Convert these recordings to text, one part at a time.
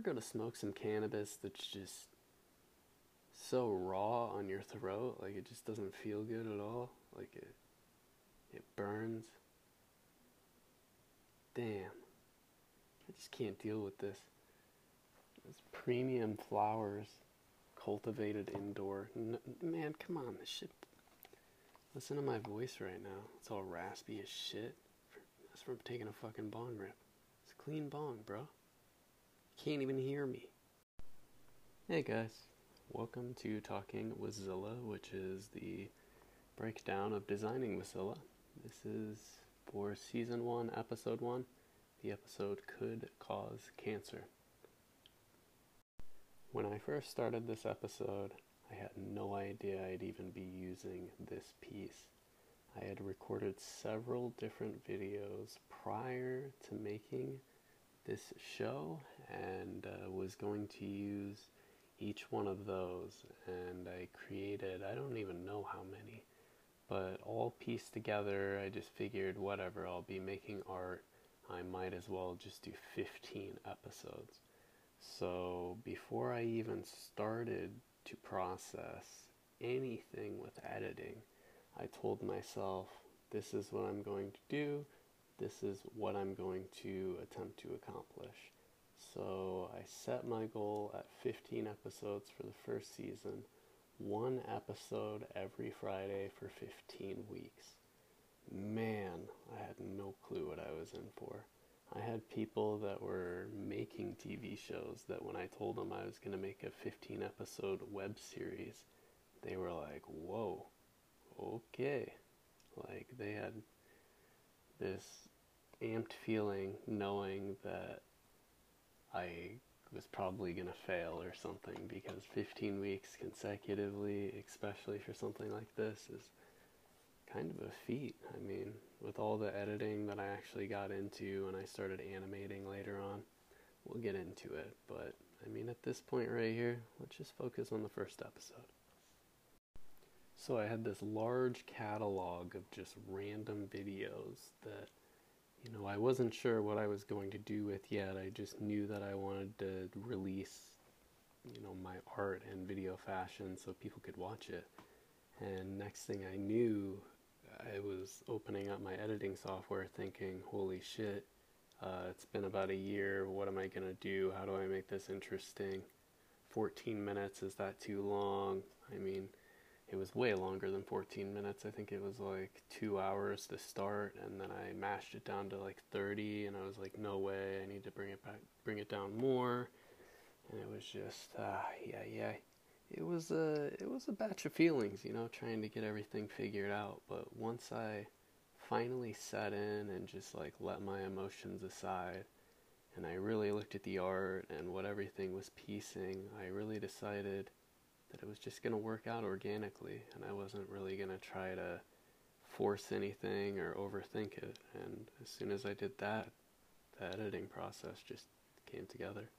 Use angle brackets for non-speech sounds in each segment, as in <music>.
ever go to smoke some cannabis that's just so raw on your throat, like it just doesn't feel good at all? Like it it burns. Damn. I just can't deal with this. It's premium flowers cultivated indoor. N- man, come on, this shit. Listen to my voice right now. It's all raspy as shit. That's from taking a fucking bong rip. It's a clean bong, bro. Can't even hear me. Hey guys, welcome to Talking with Zilla, which is the breakdown of designing with Zilla. This is for season one, episode one. The episode could cause cancer. When I first started this episode, I had no idea I'd even be using this piece. I had recorded several different videos prior to making this show and uh, was going to use each one of those. And I created, I don't even know how many, but all pieced together. I just figured, whatever, I'll be making art. I might as well just do 15 episodes. So before I even started to process anything with editing, I told myself, this is what I'm going to do, this is what I'm going to attempt to accomplish. So I set my goal at 15 episodes for the first season, one episode every Friday for 15 weeks. Man, I had no clue what I was in for. I had people that were making TV shows that when I told them I was going to make a 15 episode web series, they were like, whoa, okay. Like they had this amped feeling knowing that I was probably going to fail or something because 15 weeks consecutively, especially for something like this, is kind of a feat. I mean, with all the editing that I actually got into and I started animating later on, we'll get into it. But I mean, at this point right here, let's just focus on the first episode. So I had this large catalog of just random videos that, you know, I wasn't sure what I was going to do with yet. I just knew that I wanted to release, you know, my art and video fashion so people could watch it. And next thing I knew, I was opening up my editing software thinking, holy shit, uh, it's been about a year. What am I going to do? How do I make this interesting? 14 minutes, is that too long? I mean, it was way longer than 14 minutes. I think it was like two hours to start, and then I mashed it down to like 30, and I was like, no way, I need to bring it back, bring it down more. And it was just, ah, yeah, yeah it was a it was a batch of feelings, you know, trying to get everything figured out. But once I finally sat in and just like let my emotions aside, and I really looked at the art and what everything was piecing, I really decided that it was just going to work out organically, and I wasn't really going to try to force anything or overthink it. And as soon as I did that, the editing process just came together.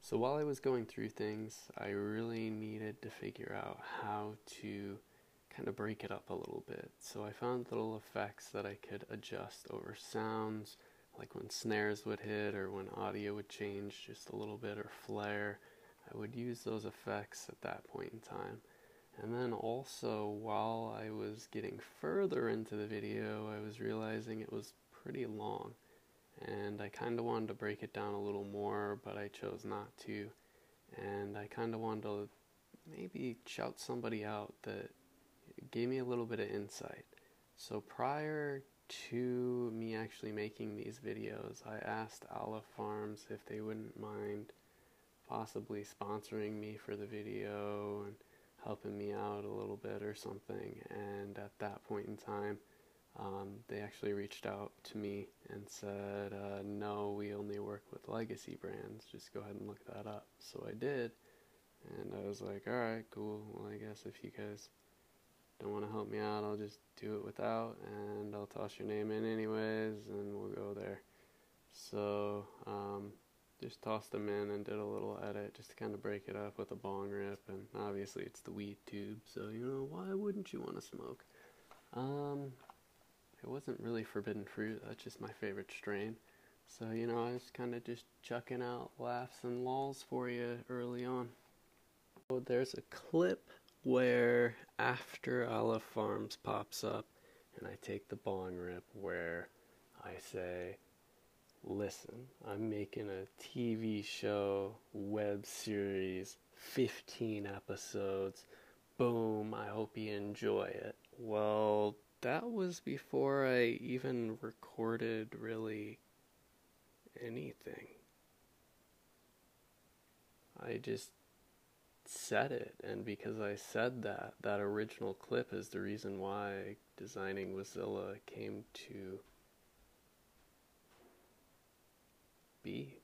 So while I was going through things, I really needed to figure out how to kind of break it up a little bit. So I found little effects that I could adjust over sounds, like when snares would hit or when audio would change just a little bit or flare. I would use those effects at that point in time. And then also, while I was getting further into the video, I was realizing it was pretty long and I kind of wanted to break it down a little more, but I chose not to. And I kind of wanted to maybe shout somebody out that gave me a little bit of insight. So prior to me actually making these videos, I asked Olive Farms if they wouldn't mind possibly sponsoring me for the video and helping me out a little bit or something. And at that point in time, um, they actually reached out to me and said, uh, no, we only work with legacy brands. Just go ahead and look that up. So I did. And I was like, all right, cool. Well, I guess if you guys don't want to help me out, I'll just do it without. And I'll toss your name in anyways, and we'll go there. So um, just tossed them in and did a little edit just to kind of break it up with a bong rip. And obviously, it's the weed tube. So, you know, why wouldn't you want to smoke? Um, it wasn't really forbidden fruit, that's just my favorite strain. So, you know, I was kind of just chucking out laughs and lols for you early on. So there's a clip where after Olive Farms pops up and I take the bong rip where I say, listen, I'm making a TV show, web series, 15 episodes. Boom, I hope you enjoy it. Well, that was before I even recorded really anything. I just said it, and because I said that, that original clip is the reason why designing with Zilla came to be.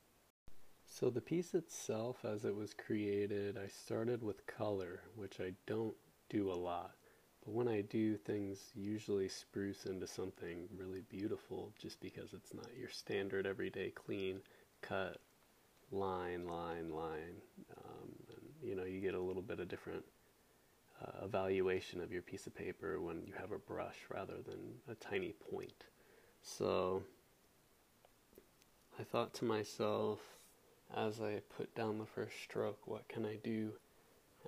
So the piece itself, as it was created, I started with color, which I don't do a lot. But when I do, things usually spruce into something really beautiful just because it's not your standard everyday clean cut line, line, line. Um, and, you know, you get a little bit of different uh, evaluation of your piece of paper when you have a brush rather than a tiny point. So I thought to myself as I put down the first stroke, what can I do?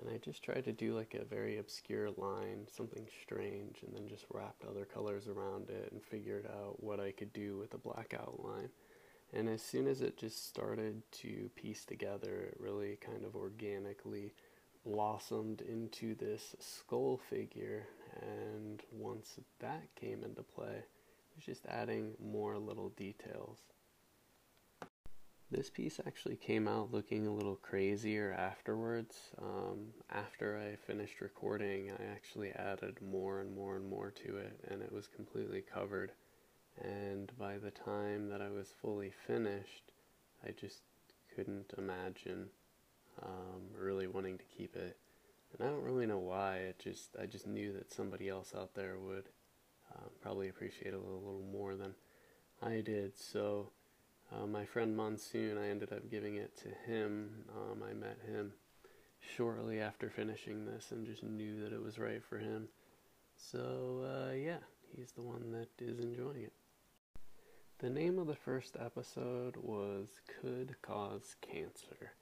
And I just tried to do like a very obscure line, something strange, and then just wrapped other colors around it and figured out what I could do with a black outline. And as soon as it just started to piece together, it really kind of organically blossomed into this skull figure. And once that came into play, it was just adding more little details. This piece actually came out looking a little crazier afterwards. Um, after I finished recording, I actually added more and more and more to it, and it was completely covered. And by the time that I was fully finished, I just couldn't imagine um, really wanting to keep it. And I don't really know why. It just I just knew that somebody else out there would uh, probably appreciate it a little, little more than I did. So uh, my friend Monsoon, I ended up giving it to him. Um, I met him shortly after finishing this and just knew that it was right for him. So, uh, yeah, he's the one that is enjoying it. The name of the first episode was Could Cause Cancer.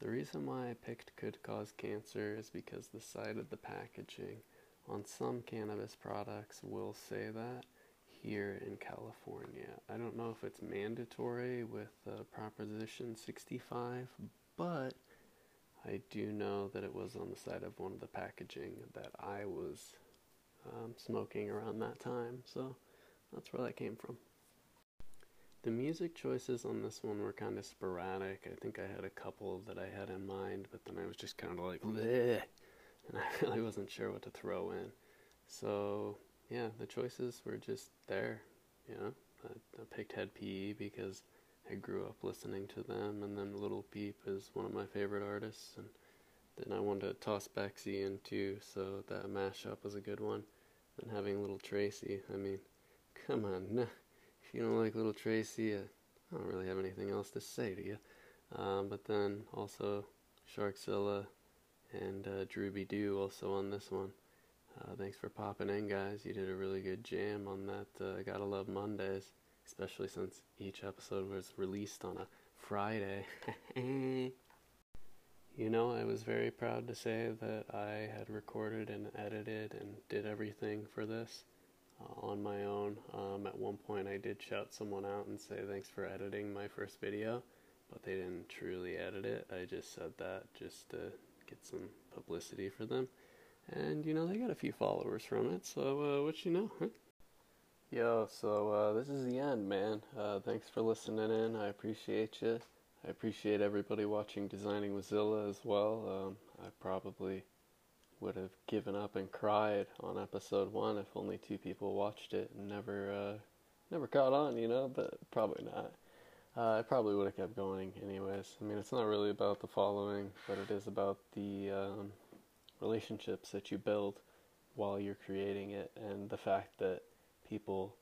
The reason why I picked Could Cause Cancer is because the side of the packaging on some cannabis products will say that here in California. I don't know if it's mandatory with uh, Proposition 65, but I do know that it was on the side of one of the packaging that I was um, smoking around that time, so that's where that came from. The music choices on this one were kind of sporadic. I think I had a couple that I had in mind, but then I was just kind of like, Bleh! and <laughs> I really wasn't sure what to throw in. So yeah, the choices were just there. You know, I, I picked Hed PE because I grew up listening to them, and then Lil Peep is one of my favorite artists, and then I wanted to toss Bexey in too, so that mashup was a good one. And having Lil Tracy, I mean, <laughs> come on, nah, if you don't like Lil Tracy, uh, I don't really have anything else to say to you. Um, but then also Sharkzilla and uh, Drooby Doo also on this one. Uh, thanks for popping in, guys. You did a really good jam on that uh, Gotta Love Mondays, especially since each episode was released on a Friday. <laughs> you know, I was very proud to say that I had recorded and edited and did everything for this uh, on my own. Um, at one point, I did shout someone out and say thanks for editing my first video, but they didn't truly edit it. I just said that just to get some publicity for them. And, you know, they got a few followers from it, so uh, what you know, huh? Yo, so uh, this is the end, man. Uh, thanks for listening in. I appreciate you. I appreciate everybody watching Designing with Zilla as well. Um, I probably would have given up and cried on episode one if only two people watched it and never, uh, never caught on, you know. But probably not. Uh, I probably would have kept going anyways. I mean, it's not really about the following, but it is about the um, relationships that you build while you're creating it and the fact that people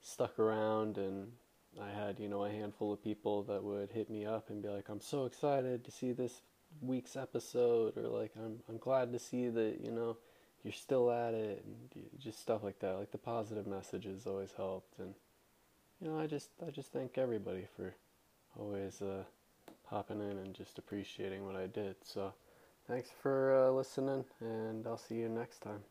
stuck around and I had, you know, a handful of people that would hit me up and be like, I'm so excited to see this week's episode or like I'm I'm glad to see that, you know, you're still at it and just stuff like that. Like the positive messages always helped and you know, I just I just thank everybody for always uh, popping in and just appreciating what I did. So thanks for uh, listening, and I'll see you next time.